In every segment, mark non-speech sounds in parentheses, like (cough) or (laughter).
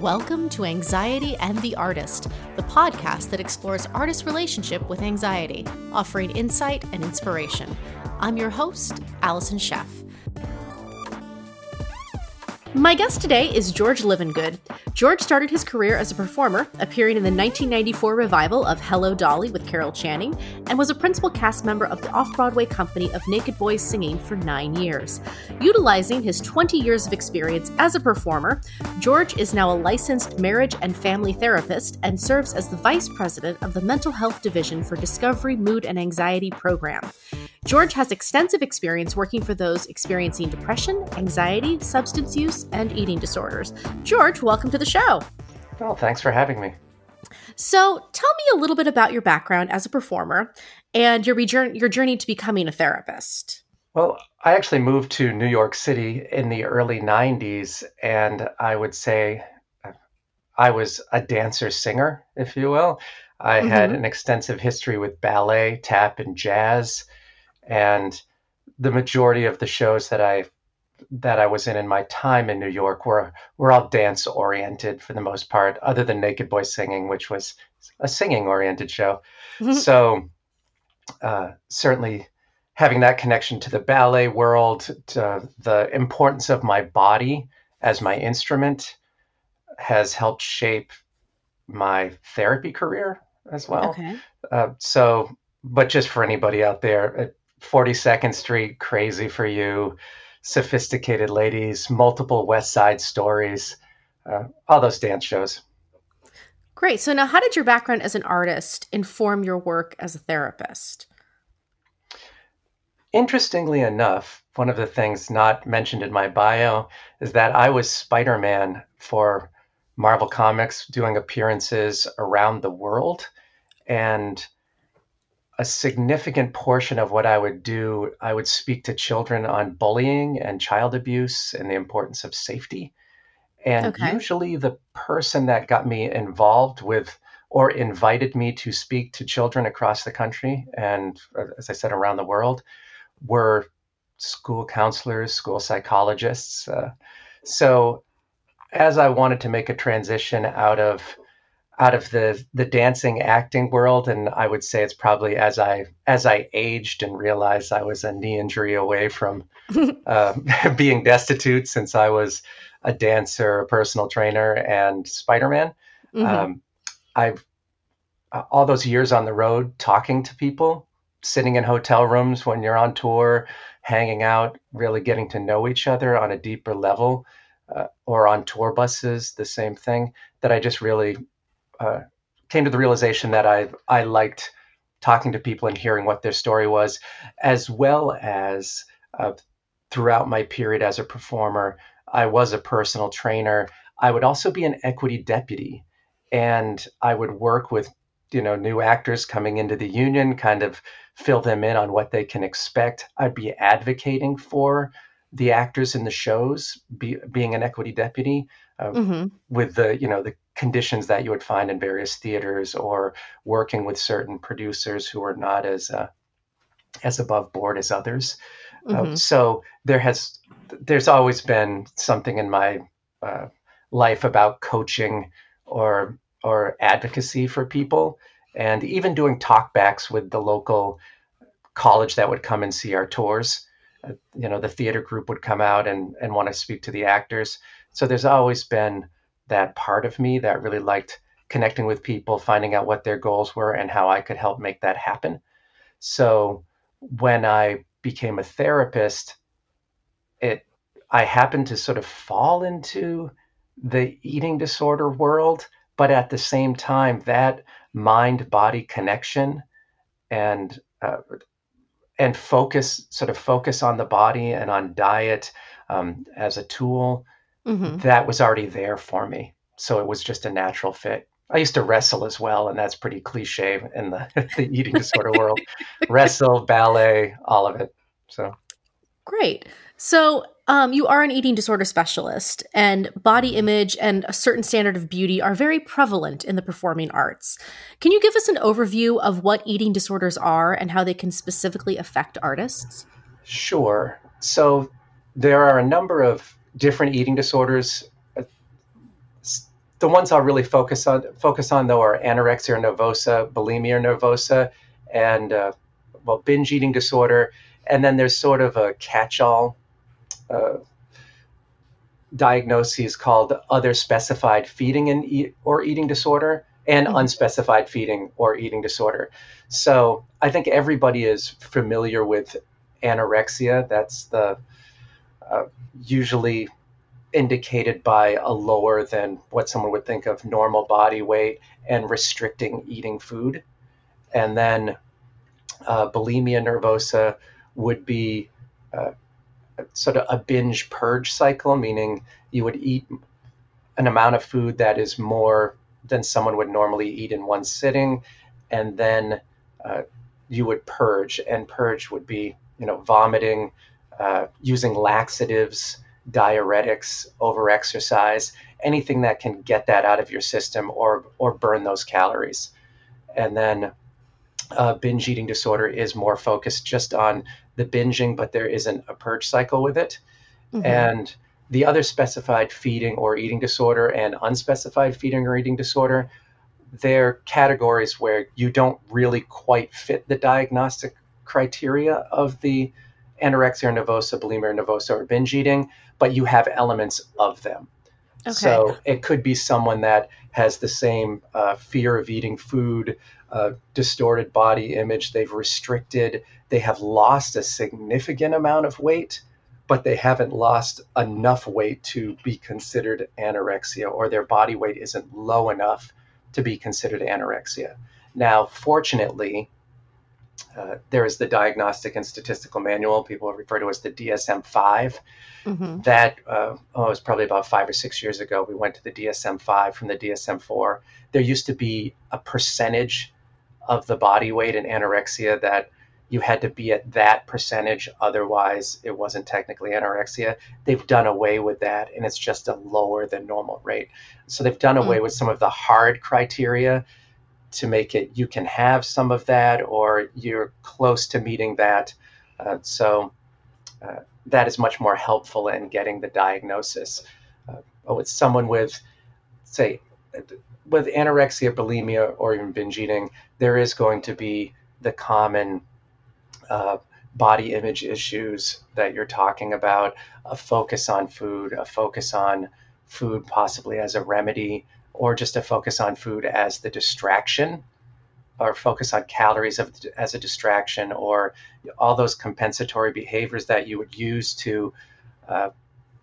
Welcome to Anxiety and the Artist, the podcast that explores artists' relationship with anxiety, offering insight and inspiration. I'm your host, Allison Sheff. My guest today is George Livingood. George started his career as a performer, appearing in the 1994 revival of Hello Dolly with Carol Channing, and was a principal cast member of the off Broadway company of Naked Boys Singing for nine years. Utilizing his 20 years of experience as a performer, George is now a licensed marriage and family therapist and serves as the vice president of the Mental Health Division for Discovery Mood and Anxiety Program. George has extensive experience working for those experiencing depression, anxiety, substance use, and eating disorders. George, welcome to the show. Well, thanks for having me. So, tell me a little bit about your background as a performer and your, your journey to becoming a therapist. Well, I actually moved to New York City in the early 90s, and I would say I was a dancer singer, if you will. I mm-hmm. had an extensive history with ballet, tap, and jazz and the majority of the shows that I that I was in in my time in New York were were all dance oriented for the most part, other than Naked Boys Singing, which was a singing oriented show. Mm-hmm. So uh, certainly having that connection to the ballet world, to the importance of my body as my instrument, has helped shape my therapy career as well. Okay. Uh, so, but just for anybody out there, 42nd Street, Crazy for You, Sophisticated Ladies, multiple West Side Stories, uh, all those dance shows. Great. So, now how did your background as an artist inform your work as a therapist? Interestingly enough, one of the things not mentioned in my bio is that I was Spider Man for Marvel Comics doing appearances around the world. And a significant portion of what I would do, I would speak to children on bullying and child abuse and the importance of safety. And okay. usually, the person that got me involved with or invited me to speak to children across the country and, uh, as I said, around the world were school counselors, school psychologists. Uh, so, as I wanted to make a transition out of out of the the dancing acting world and i would say it's probably as i as i aged and realized i was a knee injury away from uh, (laughs) (laughs) being destitute since i was a dancer a personal trainer and spider-man mm-hmm. um, i've uh, all those years on the road talking to people sitting in hotel rooms when you're on tour hanging out really getting to know each other on a deeper level uh, or on tour buses the same thing that i just really uh, came to the realization that I I liked talking to people and hearing what their story was, as well as uh, throughout my period as a performer, I was a personal trainer. I would also be an equity deputy, and I would work with you know new actors coming into the union, kind of fill them in on what they can expect. I'd be advocating for the actors in the shows, be, being an equity deputy, uh, mm-hmm. with the you know the conditions that you would find in various theaters or working with certain producers who are not as uh, as above board as others. Uh, mm-hmm. Uh, so there has there's always been something in my uh, life about coaching or or advocacy for people and even doing talkbacks with the local college that would come and see our tours uh, you know the theater group would come out and and want to speak to the actors so there's always been that part of me that really liked connecting with people, finding out what their goals were and how I could help make that happen. So when I became a therapist, it I happened to sort of fall into the eating disorder world, but at the same time, that mind body connection and uh, and focus sort of focus on the body and on diet um, as a tool mm-hmm. that was already there for me. So it was just a natural fit. I used to wrestle as well, and that's pretty cliche in the, (laughs) the eating disorder (laughs) world. Wrestle, ballet, all of it. So great. So um, you are an eating disorder specialist, and body image and a certain standard of beauty are very prevalent in the performing arts. Can you give us an overview of what eating disorders are and how they can specifically affect artists? Sure. So there are a number of different eating disorders. the ones I'll really focus on focus on though are anorexia nervosa, bulimia nervosa, and uh, well binge eating disorder, and then there's sort of a catch-all uh, diagnoses called other specified feeding and eat, or eating disorder and mm-hmm. unspecified feeding or eating disorder. So I think everybody is familiar with anorexia. That's the uh, usually indicated by a lower than what someone would think of normal body weight and restricting eating food. And then uh, bulimia nervosa would be uh, sort of a binge purge cycle, meaning you would eat an amount of food that is more than someone would normally eat in one sitting, and then uh, you would purge. And purge would be, you know, vomiting, uh, using laxatives, diuretics, overexercise, anything that can get that out of your system or or burn those calories. And then uh, binge eating disorder is more focused just on the binging, but there isn't a purge cycle with it. Mm-hmm. And the other specified feeding or eating disorder and unspecified feeding or eating disorder, they're categories where you don't really quite fit the diagnostic criteria of the anorexia nervosa, bulimia nervosa, or binge eating, but you have elements of them. Okay. So it could be someone that has the same uh, fear of eating food, uh, distorted body image. They've restricted, they have lost a significant amount of weight, but they haven't lost enough weight to be considered anorexia, or their body weight isn't low enough to be considered anorexia. Now, fortunately, uh, there is the Diagnostic and Statistical Manual, people refer to as the DSM 5. Mm-hmm. That, uh, oh, it was probably about five or six years ago. We went to the DSM 5 from the DSM 4. There used to be a percentage of the body weight in anorexia that you had to be at that percentage otherwise it wasn't technically anorexia they've done away with that and it's just a lower than normal rate so they've done away mm. with some of the hard criteria to make it you can have some of that or you're close to meeting that. Uh, so uh, that is much more helpful in getting the diagnosis. Uh, with someone with say with anorexia, bulimia, or even binge eating, there is going to be the common uh, body image issues that you're talking about a focus on food, a focus on food possibly as a remedy, or just a focus on food as the distraction, or focus on calories of, as a distraction, or all those compensatory behaviors that you would use to uh,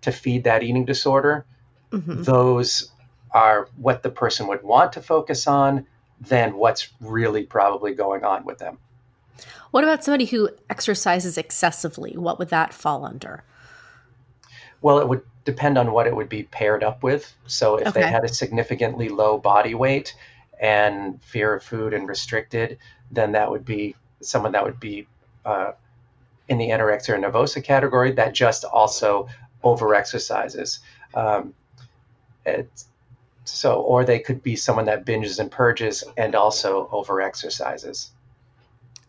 to feed that eating disorder. Mm-hmm. Those are what the person would want to focus on than what's really probably going on with them. What about somebody who exercises excessively? What would that fall under? Well, it would depend on what it would be paired up with. So if okay. they had a significantly low body weight and fear of food and restricted, then that would be someone that would be uh, in the anorexia nervosa category that just also overexercises. Um, so, or they could be someone that binges and purges and also over exercises.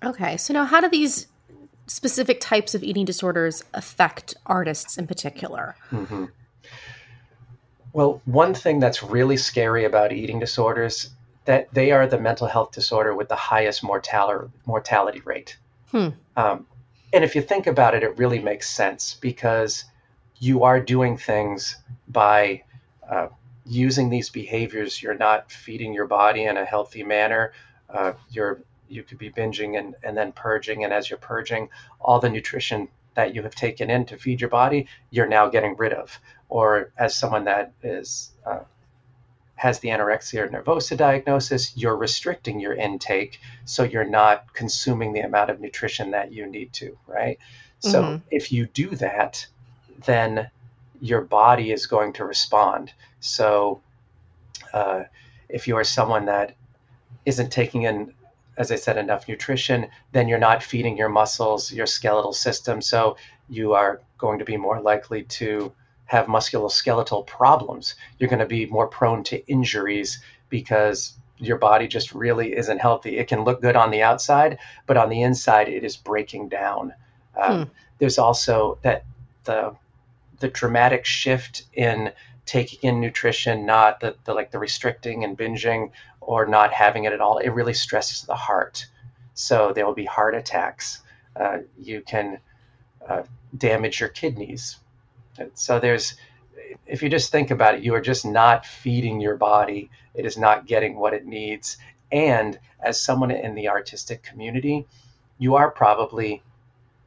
Okay. So, now how do these specific types of eating disorders affect artists in particular? Mm-hmm. Well, one thing that's really scary about eating disorders that they are the mental health disorder with the highest mortality mortality rate. Hmm. Um, and if you think about it, it really makes sense because you are doing things by uh, using these behaviors, you're not feeding your body in a healthy manner. Uh, you're you could be binging and, and then purging, and as you're purging, all the nutrition that you have taken in to feed your body, you're now getting rid of. Or as someone that is uh, has the anorexia nervosa diagnosis, you're restricting your intake, so you're not consuming the amount of nutrition that you need to, right? So mm-hmm. if you do that, then your body is going to respond. So, uh, if you are someone that isn't taking in, as I said, enough nutrition, then you're not feeding your muscles, your skeletal system. So, you are going to be more likely to have musculoskeletal problems. You're going to be more prone to injuries because your body just really isn't healthy. It can look good on the outside, but on the inside, it is breaking down. Um, hmm. There's also that the the dramatic shift in taking in nutrition, not the, the like the restricting and binging or not having it at all, it really stresses the heart. So there will be heart attacks. Uh, you can uh, damage your kidneys. So there's, if you just think about it, you are just not feeding your body. It is not getting what it needs. And as someone in the artistic community, you are probably,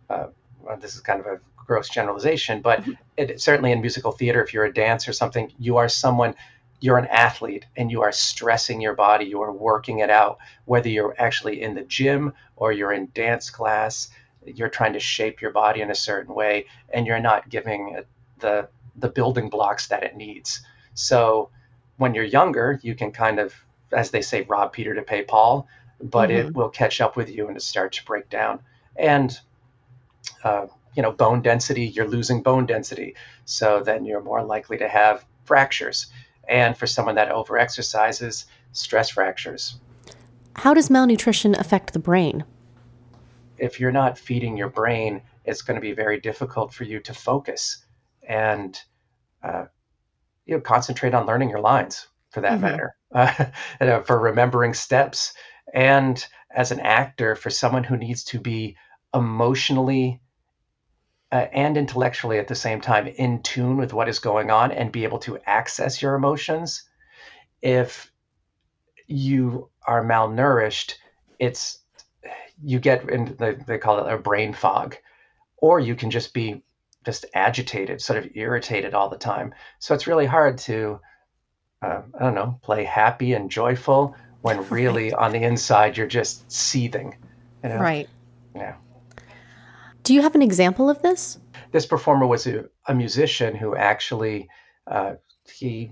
uh, well, this is kind of a gross generalization, but mm-hmm. it, certainly in musical theater, if you're a dancer or something, you are someone, you're an athlete and you are stressing your body, you are working it out, whether you're actually in the gym or you're in dance class, you're trying to shape your body in a certain way and you're not giving it the, the building blocks that it needs. So when you're younger, you can kind of, as they say, rob Peter to pay Paul, but mm-hmm. it will catch up with you and it starts to break down. And uh, you know bone density you're losing bone density. So then you're more likely to have fractures. And for someone that overexercises stress fractures. How does malnutrition affect the brain? If you're not feeding your brain it's going to be very difficult for you to focus and uh, you know concentrate on learning your lines for that mm-hmm. matter (laughs) uh, for remembering steps. And as an actor for someone who needs to be emotionally uh, and intellectually at the same time in tune with what is going on and be able to access your emotions. If you are malnourished, it's you get in the, they call it a brain fog, or you can just be just agitated, sort of irritated all the time. So it's really hard to, uh, I don't know, play happy and joyful when really on the inside you're just seething. You know? Right. Yeah. Do you have an example of this? This performer was a, a musician who actually uh, he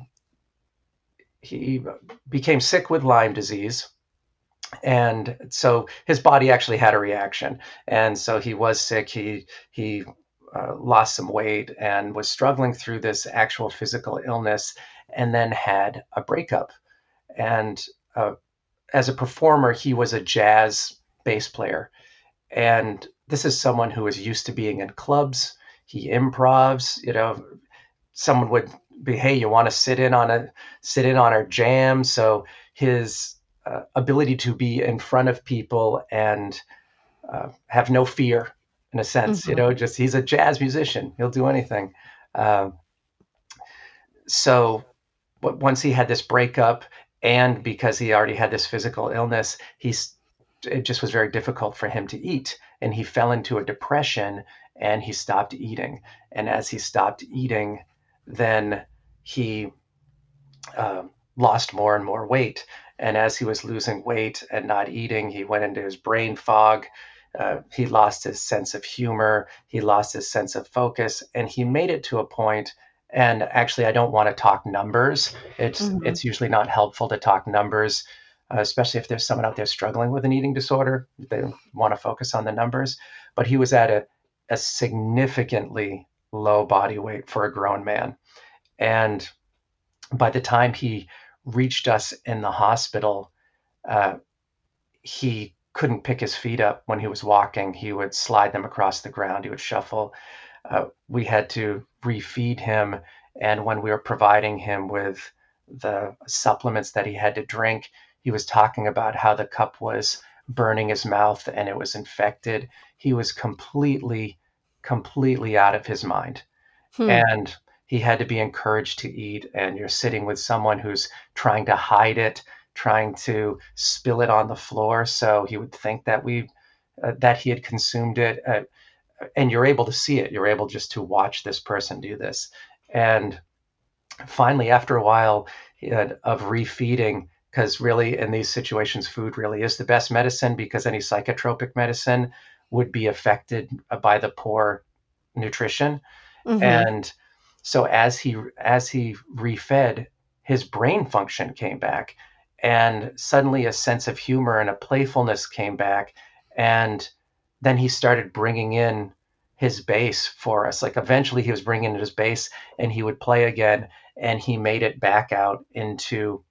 he became sick with Lyme disease, and so his body actually had a reaction, and so he was sick. He he uh, lost some weight and was struggling through this actual physical illness, and then had a breakup. And uh, as a performer, he was a jazz bass player, and this is someone who is used to being in clubs. He improvs, you know, someone would be, hey, you want to sit in on a sit in on our jam. So his uh, ability to be in front of people and uh, have no fear, in a sense, mm-hmm. you know, just he's a jazz musician. He'll do anything. Uh, so, but once he had this breakup, and because he already had this physical illness, he's it just was very difficult for him to eat and he fell into a depression and he stopped eating. And as he stopped eating then he uh, lost more and more weight. And as he was losing weight and not eating he went into his brain fog. Uh, he lost his sense of humor. He lost his sense of focus. And he made it to a point and actually i don't want to talk numbers. It's mm-hmm. it's usually not helpful to talk numbers uh, especially if there's someone out there struggling with an eating disorder. They want to focus on the numbers. But he was at a, a significantly low body weight for a grown man. And by the time he reached us in the hospital, uh, he couldn't pick his feet up when he was walking. He would slide them across the ground, he would shuffle. Uh, we had to refeed him. And when we were providing him with the supplements that he had to drink, he was talking about how the cup was burning his mouth and it was infected. He was completely, completely out of his mind. Hmm. And he had to be encouraged to eat. And you're sitting with someone who's trying to hide it, trying to spill it on the floor. So he would think that we, uh, that he had consumed it. Uh, and you're able to see it. You're able just to watch this person do this. And finally, after a while uh, of refeeding, because really in these situations food really is the best medicine because any psychotropic medicine would be affected by the poor nutrition. Mm-hmm. and so as he as he refed his brain function came back and suddenly a sense of humor and a playfulness came back. And then he started bringing in his bass for us. Like eventually he was bringing in his bass and he would play again and he made it back out into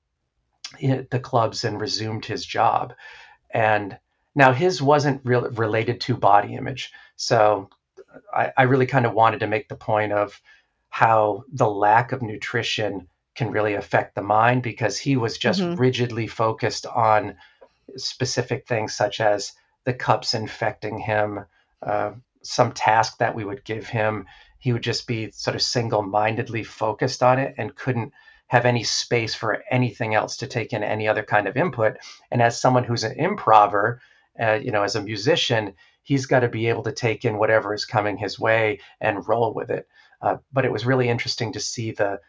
the clubs and resumed his job. And now his wasn't real related to body image. So I, I really kind of wanted to make the point of how the lack of nutrition can really affect the mind because he was just mm-hmm. rigidly focused on specific things such as the cups infecting him, uh, some task that we would give him. He would just be sort of single mindedly focused on it and couldn't have any space for anything else to take in any other kind of input. And as someone who's an improver, uh, you know, as a musician, he's got to be able to take in whatever is coming his way and roll with it. Uh, but it was really interesting to see the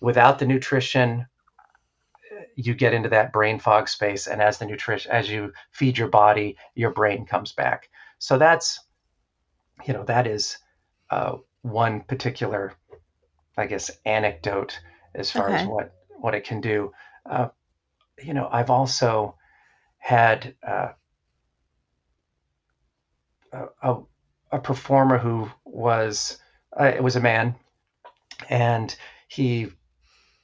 without the nutrition you get into that brain fog space and as the nutrition as you feed your body your brain comes back so that's you know that is uh, one particular i guess anecdote as far okay. as what what it can do uh, you know i've also had uh, a, a performer who was uh, it was a man and he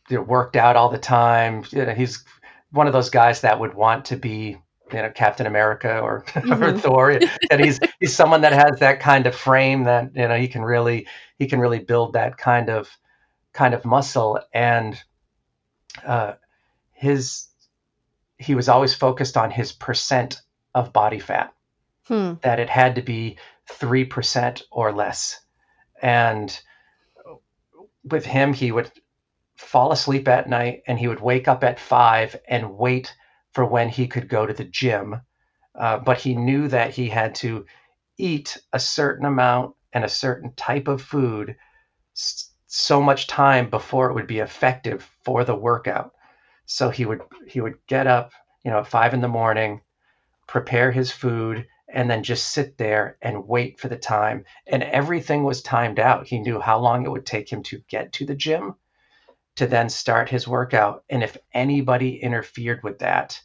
you know, worked out all the time. You know, he's one of those guys that would want to be you know Captain America or, (laughs) mm-hmm. or Thor. and (laughs) he's he's someone that has that kind of frame that you know he can really he can really build that kind of kind of muscle and uh, his he was always focused on his percent of body fat hmm. that it had to be three percent or less and with him he would fall asleep at night and he would wake up at five and wait for when he could go to the gym. Uh, but he knew that he had to eat a certain amount and a certain type of food so much time before it would be effective for the workout. So he would he would get up, you know, at five in the morning, prepare his food, and then just sit there and wait for the time. And everything was timed out. He knew how long it would take him to get to the gym to then start his workout. And if anybody interfered with that,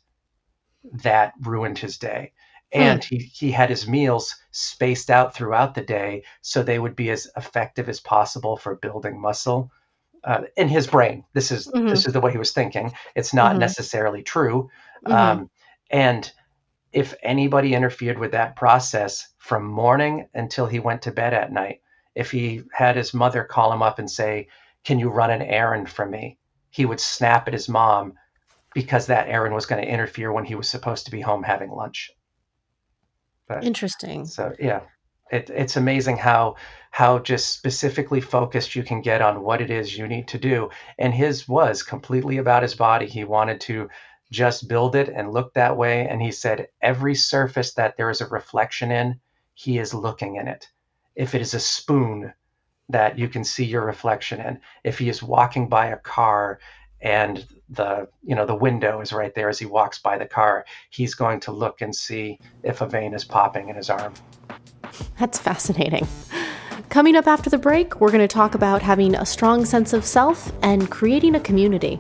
that ruined his day. Hmm. And he, he had his meals spaced out throughout the day so they would be as effective as possible for building muscle. Uh, in his brain, this is mm-hmm. this is the way he was thinking. It's not mm-hmm. necessarily true. Mm-hmm. Um, and if anybody interfered with that process from morning until he went to bed at night, if he had his mother call him up and say, can you run an errand for me? He would snap at his mom because that errand was going to interfere when he was supposed to be home having lunch. But, Interesting. So yeah, it, it's amazing how how just specifically focused you can get on what it is you need to do. And his was completely about his body. He wanted to just build it and look that way. And he said every surface that there is a reflection in, he is looking in it. If it is a spoon, that you can see your reflection in. If he is walking by a car and the you know the window is right there as he walks by the car, he's going to look and see if a vein is popping in his arm. That's fascinating. Coming up after the break, we're going to talk about having a strong sense of self and creating a community.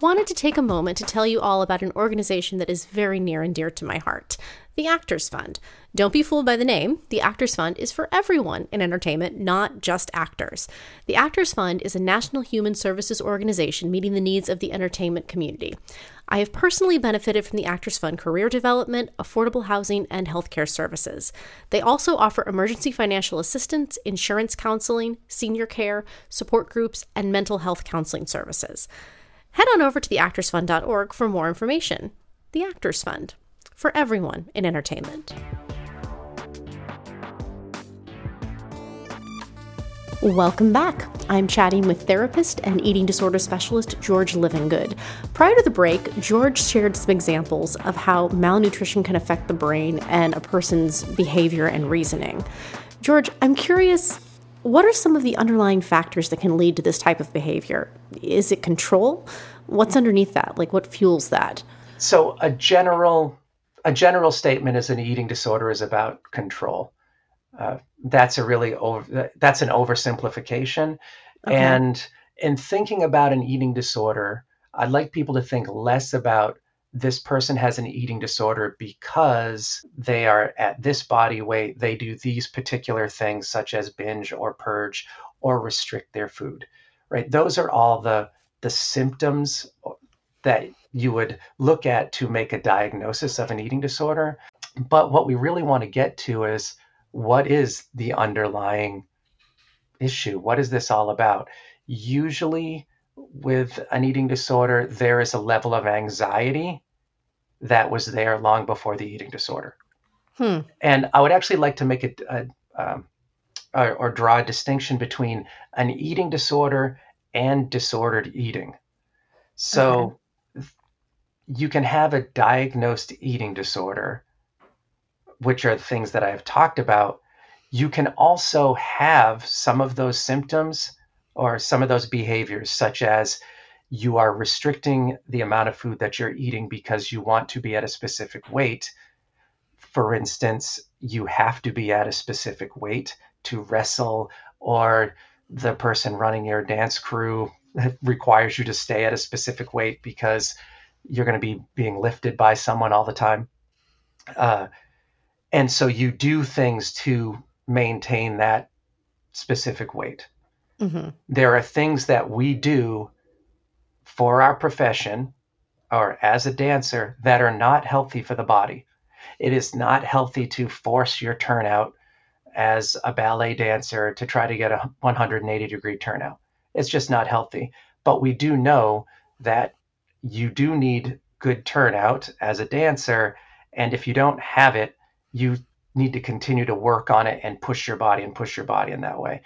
Wanted to take a moment to tell you all about an organization that is very near and dear to my heart the Actors Fund. Don't be fooled by the name. The Actors Fund is for everyone in entertainment, not just actors. The Actors Fund is a national human services organization meeting the needs of the entertainment community. I have personally benefited from the Actors Fund career development, affordable housing, and healthcare services. They also offer emergency financial assistance, insurance counseling, senior care, support groups, and mental health counseling services head on over to theactorsfund.org for more information. The Actors Fund, for everyone in entertainment. Welcome back. I'm chatting with therapist and eating disorder specialist George Livingood. Prior to the break, George shared some examples of how malnutrition can affect the brain and a person's behavior and reasoning. George, I'm curious what are some of the underlying factors that can lead to this type of behavior? Is it control? What's underneath that? Like what fuels that? So a general a general statement is an eating disorder is about control. Uh, that's a really over that's an oversimplification. Okay. And in thinking about an eating disorder, I'd like people to think less about this person has an eating disorder because they are at this body weight, they do these particular things, such as binge or purge or restrict their food, right? Those are all the, the symptoms that you would look at to make a diagnosis of an eating disorder. But what we really want to get to is what is the underlying issue? What is this all about? Usually, with an eating disorder, there is a level of anxiety that was there long before the eating disorder. Hmm. And I would actually like to make a, a um, or, or, draw a distinction between an eating disorder and disordered eating. So okay. you can have a diagnosed eating disorder, which are the things that I have talked about. You can also have some of those symptoms or some of those behaviors, such as you are restricting the amount of food that you're eating because you want to be at a specific weight. For instance, you have to be at a specific weight to wrestle, or the person running your dance crew (laughs) requires you to stay at a specific weight because you're going to be being lifted by someone all the time. Uh, and so you do things to maintain that specific weight. Mm-hmm. There are things that we do for our profession or as a dancer that are not healthy for the body. It is not healthy to force your turnout as a ballet dancer to try to get a 180 degree turnout. It's just not healthy. But we do know that you do need good turnout as a dancer. And if you don't have it, you need to continue to work on it and push your body and push your body in that way.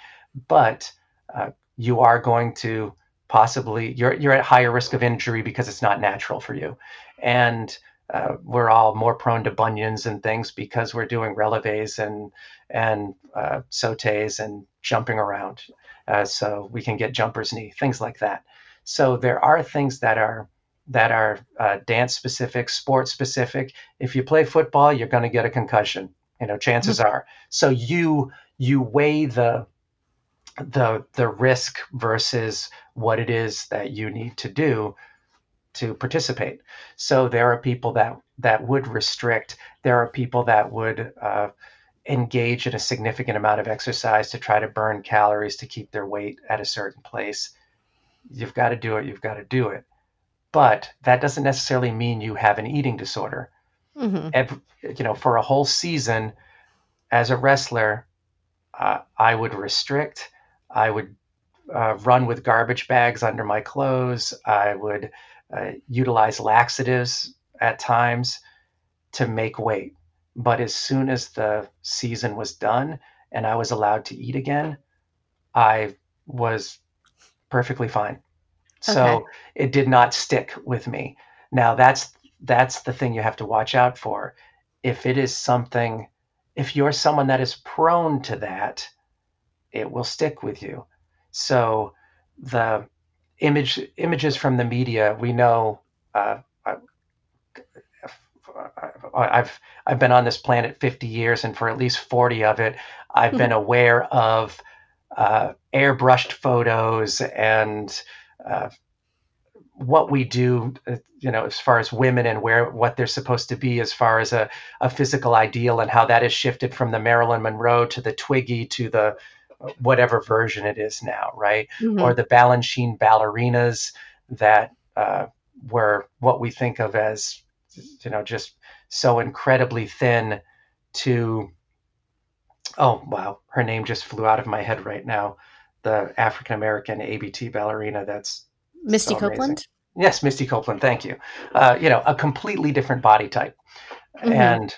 But uh, you are going to possibly you're you're at higher risk of injury because it's not natural for you, and uh, we're all more prone to bunions and things because we're doing releves and and uh, sautes and jumping around. Uh, so we can get jumper's knee, things like that. So there are things that are that are uh, dance specific, sport specific. If you play football, you're going to get a concussion. You know, chances mm-hmm. are. So you you weigh the the the risk versus what it is that you need to do to participate. So there are people that that would restrict. There are people that would uh, engage in a significant amount of exercise to try to burn calories to keep their weight at a certain place. You've got to do it. You've got to do it. But that doesn't necessarily mean you have an eating disorder. Mm-hmm. And, you know, for a whole season, as a wrestler, uh, I would restrict I would uh, run with garbage bags under my clothes. I would uh, utilize laxatives at times to make weight. But as soon as the season was done and I was allowed to eat again, I was perfectly fine. Okay. So it did not stick with me. Now that's that's the thing you have to watch out for. If it is something, if you're someone that is prone to that, it will stick with you. So the image images from the media, we know. Uh, I, have I've been on this planet 50 years, and for at least 40 of it, I've been (laughs) aware of uh, airbrushed photos and uh, what we do, uh, you know, as far as women and where what they're supposed to be, as far as a, a physical ideal, and how that has shifted from the Marilyn Monroe to the Twiggy to the whatever version it is now, right? Mm-hmm. Or the Balanchine ballerinas that uh, were what we think of as, you know, just so incredibly thin to, oh, wow, her name just flew out of my head right now. The African American ABT ballerina that's Misty so Copeland? Yes, Misty Copeland, thank you. Uh, you know, a completely different body type. Mm-hmm. And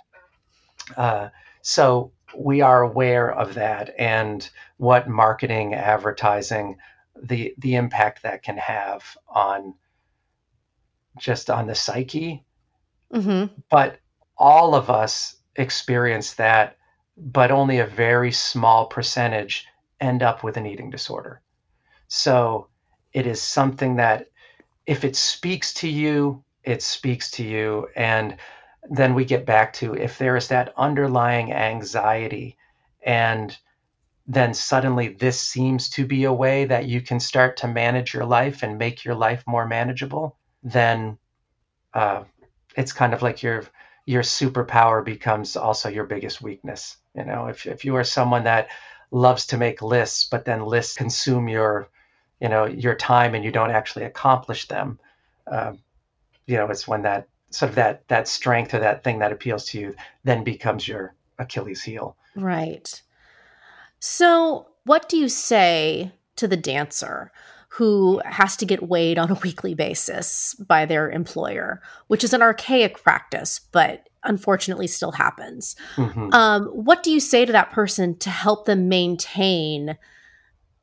uh, so we are aware of that and what marketing, advertising, the the impact that can have on just on the psyche. Mm-hmm. But all of us experience that, but only a very small percentage end up with an eating disorder. So it is something that if it speaks to you, it speaks to you. And then we get back to if there is that underlying anxiety and then suddenly this seems to be a way that you can start to manage your life and make your life more manageable then uh, it's kind of like your your superpower becomes also your biggest weakness you know? If, if you are someone that loves to make lists but then lists consume your you know your time and you don't actually accomplish them um, you know it's when that sort of that that strength or that thing that appeals to you then becomes your Achilles heel. Right. So, what do you say to the dancer who has to get weighed on a weekly basis by their employer, which is an archaic practice, but unfortunately still happens? Mm-hmm. Um, what do you say to that person to help them maintain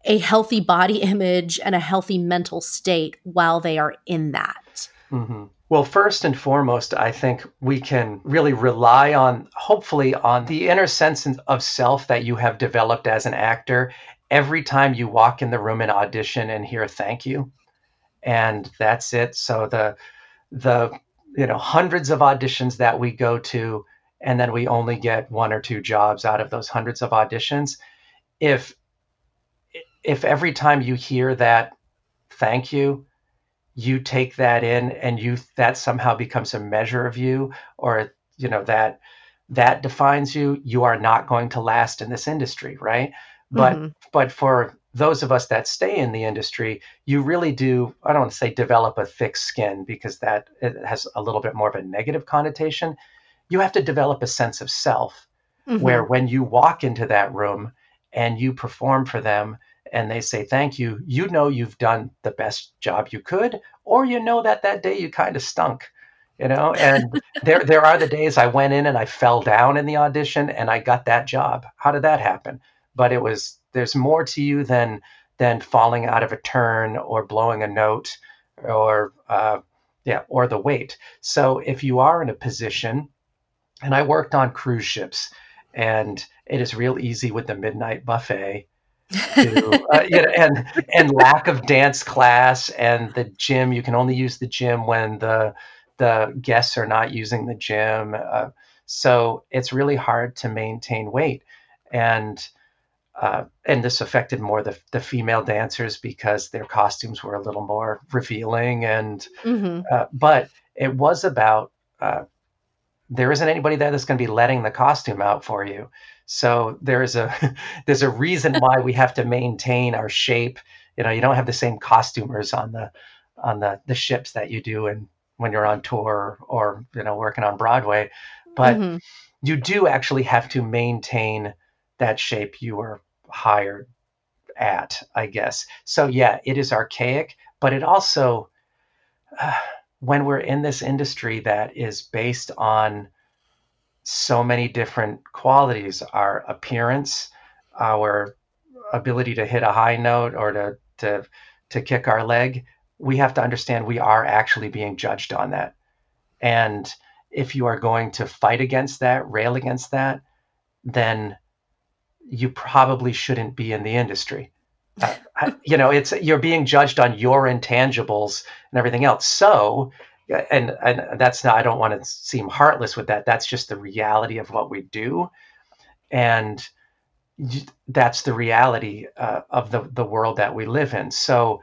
a healthy body (laughs) image and a healthy mental state while they are in that? Mm-hmm. Well, first and foremost, I think we can really rely on, hopefully, on the inner sense of self that you have developed as an actor every time you walk in the room and audition and hear thank you. And that's it. So the, the, you know, hundreds of auditions that we go to, and then we only get one or two jobs out of those hundreds of auditions. If, if every time you hear that thank you, you take that in and you that somehow becomes a measure of you or you know that that defines you you are not going to last in this industry right but mm-hmm. but for those of us that stay in the industry you really do i don't want to say develop a thick skin because that has a little bit more of a negative connotation you have to develop a sense of self mm-hmm. where when you walk into that room and you perform for them and they say thank you, you know you've done the best job you could, or you know that that day you kind of stunk, you know. (laughs) And there there are the days I went in and I fell down in the audition and I got that job. How did that happen? But it was there's more to you than than falling out of a turn or blowing a note or uh, yeah or the weight. So if you are in a position, and I worked on cruise ships, and it is real easy with the midnight buffet to, uh, you know, and and lack of dance class and the gym. You can only use the gym when the the guests are not using the gym. Uh, so it's really hard to maintain weight, and uh, and this affected more the the female dancers because their costumes were a little more revealing. And mm-hmm. Uh, but it was about uh, there isn't anybody there that's going to be letting the costume out for you. So there's a (laughs) there's a reason why we have to maintain our shape. You know, you don't have the same costumers on the on the the ships that you do and when you're on tour or you know working on Broadway, but mm-hmm. you do actually have to maintain that shape you were hired at, I guess. So yeah, it is archaic, but it also uh, when we're in this industry that is based on so many different qualities our appearance, our ability to hit a high note or to, to, to kick our leg. We have to understand we are actually being judged on that. And if you are going to fight against that, rail against that, then you probably shouldn't be in the industry. Uh, you know, it's you're being judged on your intangibles and everything else. So and and that's not I don't want to seem heartless with that. That's just the reality of what we do, and that's the reality uh, of the the world that we live in. So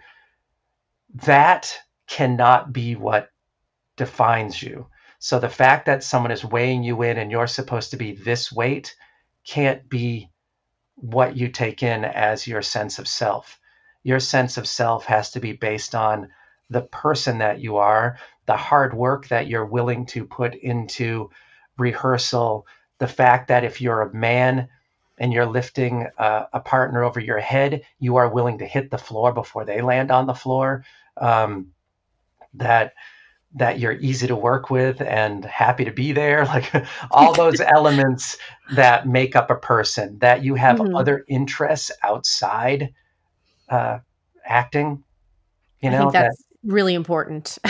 that cannot be what defines you. So the fact that someone is weighing you in and you're supposed to be this weight can't be what you take in as your sense of self. Your sense of self has to be based on the person that you are, the hard work that you're willing to put into rehearsal, the fact that if you're a man and you're lifting uh, a partner over your head, you are willing to hit the floor before they land on the floor. Um, that that you're easy to work with and happy to be there (laughs) like all those (laughs) elements that make up a person that you have mm-hmm. other interests outside uh, acting you know that's that, really important (laughs)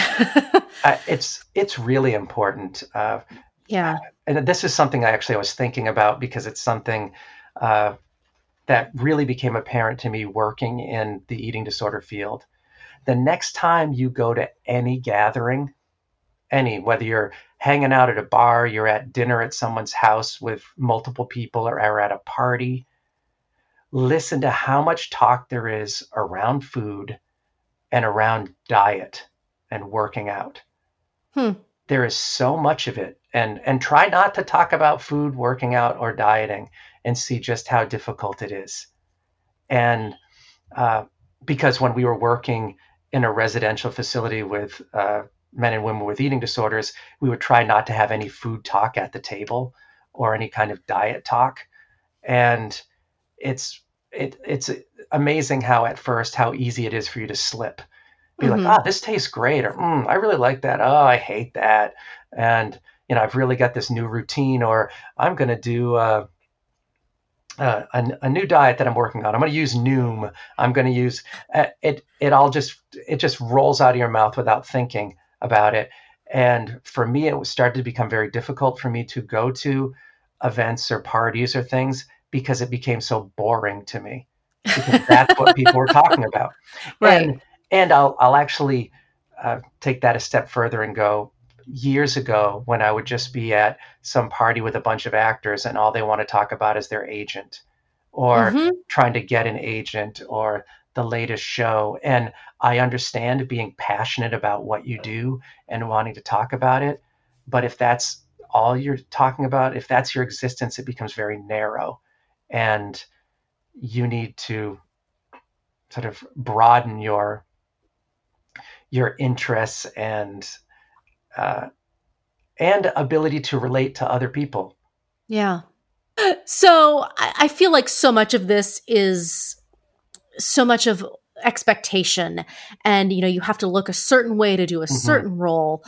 uh, it's it's really important. Uh, yeah, and this is something I actually was thinking about because it's something uh, that really became apparent to me working in the eating disorder field. The next time you go to any gathering, any whether you're hanging out at a bar, you're at dinner at someone's house with multiple people, or are at a party, listen to how much talk there is around food and around diet and working out. Hmm. There is so much of it, and and try not to talk about food, working out, or dieting, and see just how difficult it is. And uh, because when we were working in a residential facility with uh, men and women with eating disorders, we would try not to have any food talk at the table or any kind of diet talk. And it's it, it's amazing how at first how easy it is for you to slip. Be mm-hmm. like, ah, oh, this tastes great, or mm, I really like that. Oh, I hate that. And you know, I've really got this new routine, or I'm going to do uh, uh, a, a, new diet that I'm working on. I'm going to use Noom. I'm going to use uh, it. It all just it just rolls out of your mouth without thinking about it. And for me, it started to become very difficult for me to go to events or parties or things because it became so boring to me. Because that's what people were talking about. (laughs) Right. And, and I'll I'll actually uh, take that a step further and go years ago when I would just be at some party with a bunch of actors and all they want to talk about is their agent or mm-hmm. trying to get an agent or the latest show. And I understand being passionate about what you do and wanting to talk about it. But if that's all you're talking about, if that's your existence, it becomes very narrow. And you need to sort of broaden your your interests and uh, and ability to relate to other people. Yeah. So I feel like so much of this is so much of expectation and you know you have to look a certain way to do a mm-hmm. certain role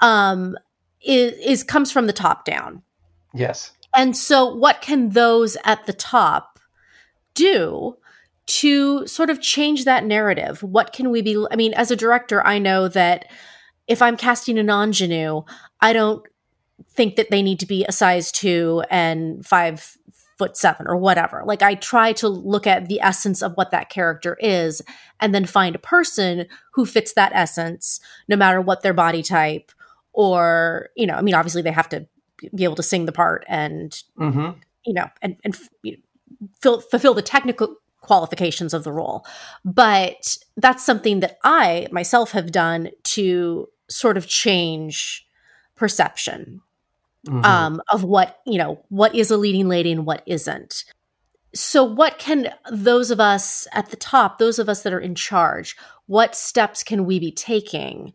um is, is comes from the top down. Yes. And so what can those at the top do to sort of change that narrative? What can we be i mean as a director i know that if I'm casting an ingenue, I don't think that they need to be a size two and five foot seven or whatever. Like I try to look at the essence of what that character is and then find a person who fits that essence, no matter what their body type or, you know, I mean, obviously they have to be able to sing the part and, mm-hmm. you know, and, and you know, fill, fulfill the technical qualifications of the role. But that's something that I myself have done to sort of change perception mm-hmm. um, of what you know what is a leading lady and what isn't so what can those of us at the top those of us that are in charge what steps can we be taking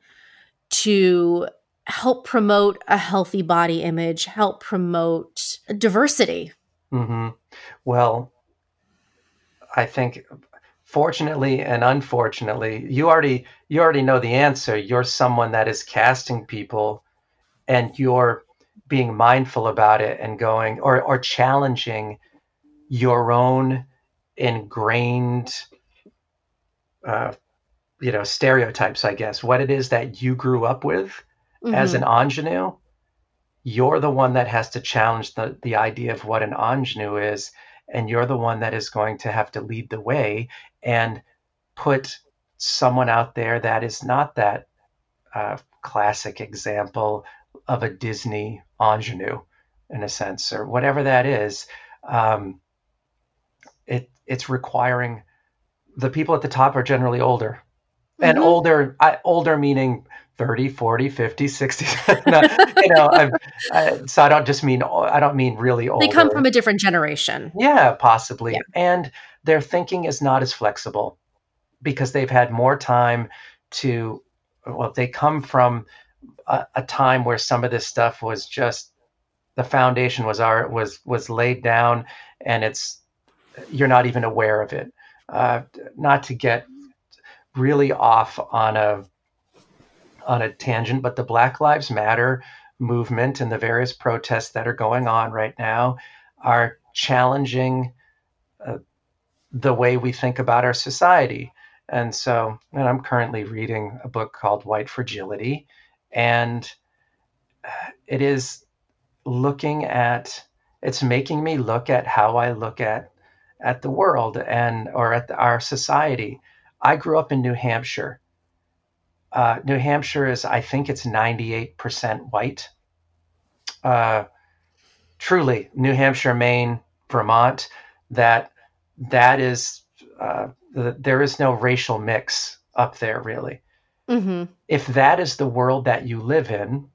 to help promote a healthy body image help promote diversity mm-hmm. well i think fortunately and unfortunately, you already you already know the answer. You're someone that is casting people and you're being mindful about it and going or or challenging your own ingrained uh, you know stereotypes i guess what it is that you grew up with mm-hmm. as an ingenue you're the one that has to challenge the, the idea of what an ingenue is and you're the one that is going to have to lead the way and put someone out there that is not that uh, classic example of a Disney ingenue, in a sense, or whatever that is. Um, it it's requiring the people at the top are generally older, mm-hmm. and older I, older meaning 30 40 50 60 (laughs) you know I, so i don't just mean i don't mean really old they come from a different generation yeah possibly yeah. and their thinking is not as flexible because they've had more time to well they come from a, a time where some of this stuff was just the foundation was our was was laid down and it's you're not even aware of it uh, not to get really off on a on a tangent, but the Black Lives Matter movement and the various protests that are going on right now are challenging uh, the way we think about our society. And so, and I'm currently reading a book called White Fragility, and it is looking at it's making me look at how I look at at the world and or at the, our society. I grew up in New Hampshire, uh, New Hampshire is, I think it's 98% white. Uh, truly, New Hampshire, Maine, Vermont, that that is, uh, the, there is no racial mix up there, really. Mm-hmm. If that is the world that you live in,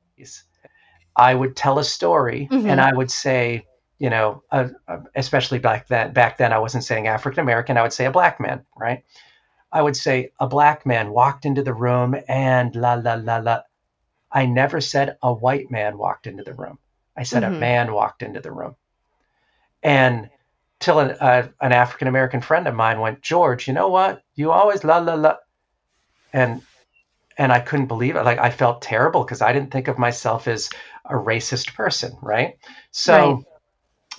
I would tell a story mm-hmm. and I would say, you know, uh, especially back then, back then I wasn't saying African American, I would say a black man, right? I would say a black man walked into the room and la la la la. I never said a white man walked into the room. I said mm-hmm. a man walked into the room. And till an, uh, an African American friend of mine went, George, you know what? You always la la la. And and I couldn't believe it. Like I felt terrible because I didn't think of myself as a racist person, right? So,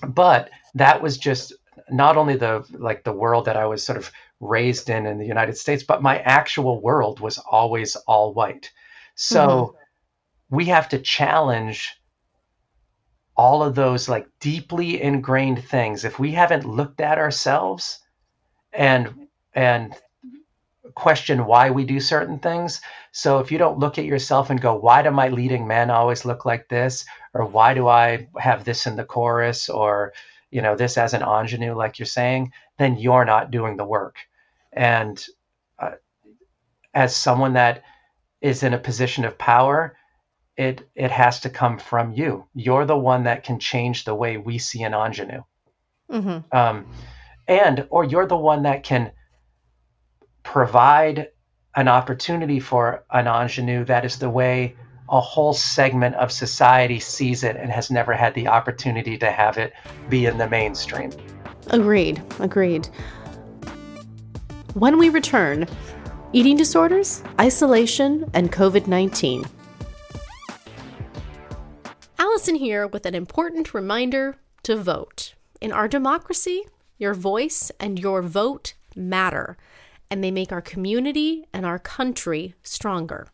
right. but that was just not only the like the world that I was sort of raised in in the United States, but my actual world was always all white. So mm-hmm. we have to challenge all of those like deeply ingrained things. If we haven't looked at ourselves and and question why we do certain things. So if you don't look at yourself and go, why do my leading men always look like this? Or why do I have this in the chorus? Or, you know, this as an ingenue, like you're saying, then you're not doing the work. And uh, as someone that is in a position of power, it it has to come from you. You're the one that can change the way we see an ingenue. Mm-hmm. Um, and or you're the one that can provide an opportunity for an ingenue that is the way a whole segment of society sees it and has never had the opportunity to have it be in the mainstream. Agreed. Agreed. When we return, eating disorders, isolation, and COVID 19. Allison here with an important reminder to vote. In our democracy, your voice and your vote matter and they make our community and our country stronger.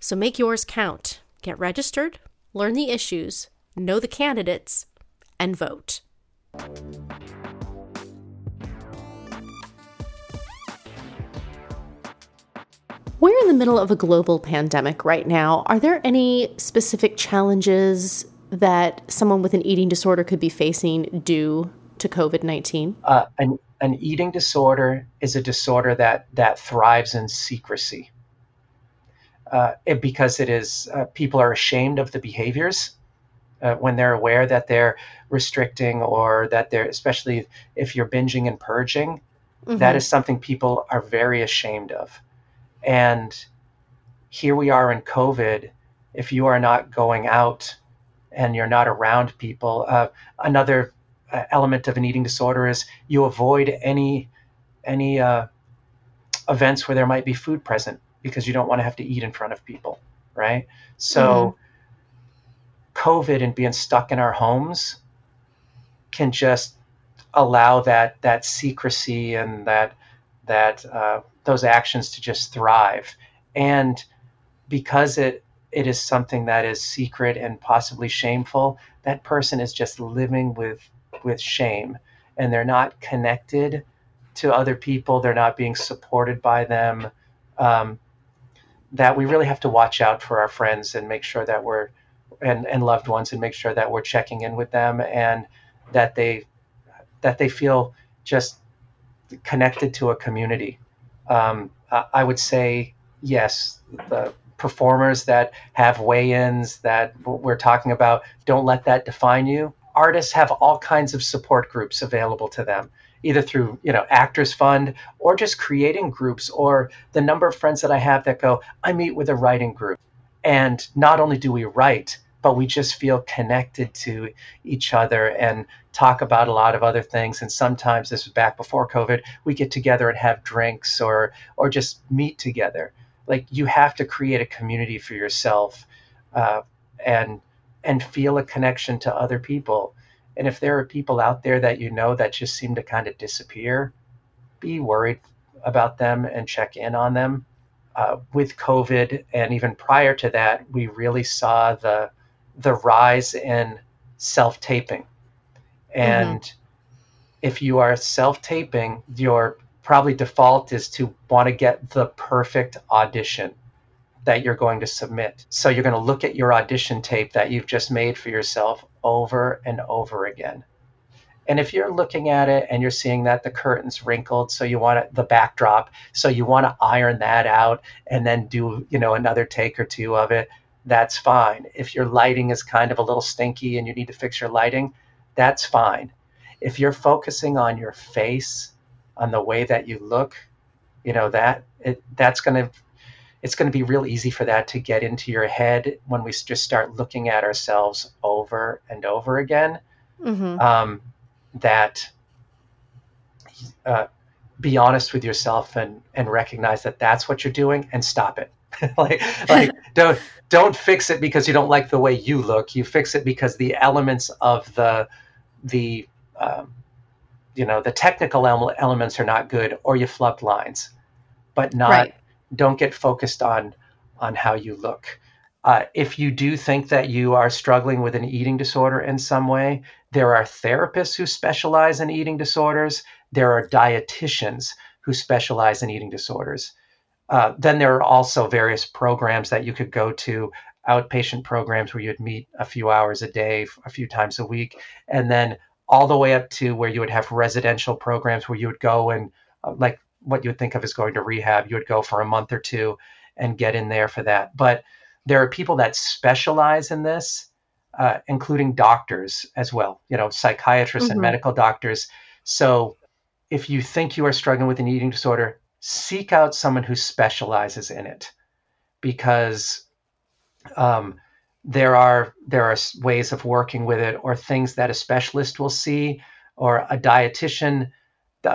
So make yours count. Get registered, learn the issues, know the candidates, and vote. We're in the middle of a global pandemic right now. Are there any specific challenges that someone with an eating disorder could be facing due to COVID 19? Uh, an an eating disorder is a disorder that that thrives in secrecy. Uh, it, because it is uh, people are ashamed of the behaviors uh, when they're aware that they're restricting or that they're especially if you're binging and purging mm-hmm. that is something people are very ashamed of. And here we are in covid. If you are not going out and you're not around people uh, another element of an eating disorder is you avoid any any uh, events where there might be food present because you don't want to have to eat in front of people, right? So, mm-hmm. COVID and being stuck in our homes can just allow that that secrecy and that that uh, those actions to just thrive, and because it it is something that is secret and possibly shameful, that person is just living with with shame and they're not connected to other people, they're not being supported by them. Um, that we really have to watch out for our friends and make sure that we're and, and loved ones and make sure that we're checking in with them and that they that they feel just connected to a community. Um, I would say yes, the performers that have weigh-ins that we're talking about, don't let that define you artists have all kinds of support groups available to them either through you know actors fund or just creating groups or the number of friends that i have that go i meet with a writing group. And not only do we write but we just feel connected to each other and talk about a lot of other things. And sometimes this was back before covid we get together and have drinks or or just meet together. Like you have to create a community for yourself uh, and and feel a connection to other people. And if there are people out there that you know that just seem to kind of disappear, be worried about them and check in on them. Uh, with COVID and even prior to that, we really saw the the rise in self taping. And mm-hmm. if you are self taping, your probably default is to want to get the perfect audition that you're going to submit. So you're going to look at your audition tape that you've just made for yourself over and over again. And if you're looking at it and you're seeing that the curtain's wrinkled, so you want the backdrop, so you want to iron that out and then do, you know, another take or two of it, that's fine. If your lighting is kind of a little stinky and you need to fix your lighting, that's fine. If you're focusing on your face, on the way that you look, you know, that it, that's going to it's going to be real easy for that to get into your head when we just start looking at ourselves over and over again. Mm-hmm. Um, that uh, be honest with yourself and and recognize that that's what you're doing and stop it. (laughs) like (laughs) like don't don't fix it because you don't like the way you look. You fix it because the elements of the the um, you know the technical elements are not good or you flubbed lines, but not right. Don't get focused on on how you look. Uh, if you do think that you are struggling with an eating disorder in some way, there are therapists who specialize in eating disorders. There are dietitians who specialize in eating disorders. Uh, then there are also various programs that you could go to, outpatient programs where you'd meet a few hours a day, a few times a week, and then all the way up to where you would have residential programs where you would go and, uh, like what you would think of as going to rehab, you would go for a month or two and get in there for that. But there are people that specialize in this, uh, including doctors as well, you know, psychiatrists mm-hmm. and medical doctors. So if you think you are struggling with an eating disorder, seek out someone who specializes in it because um, there are there are ways of working with it or things that a specialist will see or a dietitian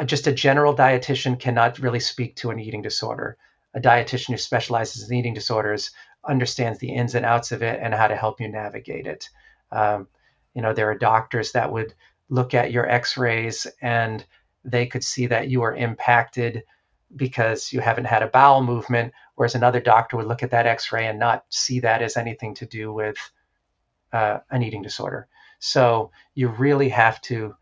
just a general dietitian cannot really speak to an eating disorder a dietitian who specializes in eating disorders understands the ins and outs of it and how to help you navigate it. Um, you know, there are doctors that would look at your x-rays and they could see that you are impacted because you haven't had a bowel movement, whereas another doctor would look at that x-ray and not see that as anything to do with uh, an eating disorder. So you really have to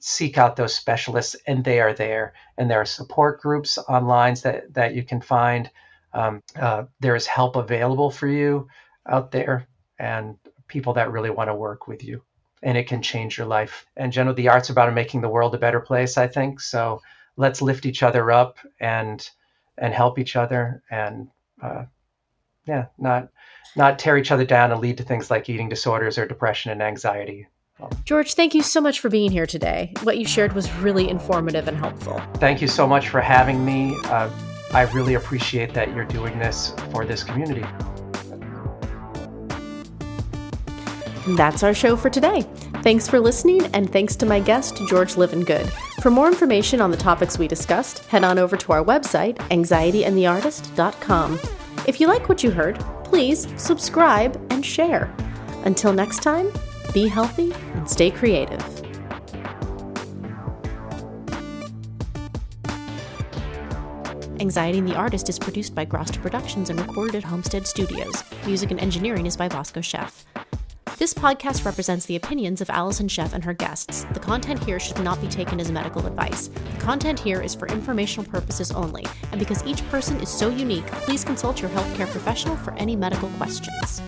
seek out those specialists, and they are there. And there are support groups online that, that you can find. Um, uh, there is help available for you out there and people that really want to work with you. And it can change your life. And generally the art's about making the world a better place i think. So let's lift each other up and and help each other and uh, yeah not not tear each other down and lead to things like eating disorders or depression and anxiety George, thank you so much for being here today. What you shared was really informative and helpful. Thank you so much for having me. Uh, I really appreciate that you're doing this for this community. That's our show for today. Thanks for listening, and thanks to my guest, George Livingood. For more information on the topics we discussed, head on over to our website, anxietyandtheartist.com. If you like what you heard, please subscribe and share. Until next time, be healthy and stay creative. Anxiety and the Artist is produced by Groster Productions and recorded at Homestead Studios. Music and engineering is by Bosco Chef. This podcast represents the opinions of Allison Chef and her guests. The content here should not be taken as medical advice. The content here is for informational purposes only, and because each person is so unique, please consult your healthcare professional for any medical questions.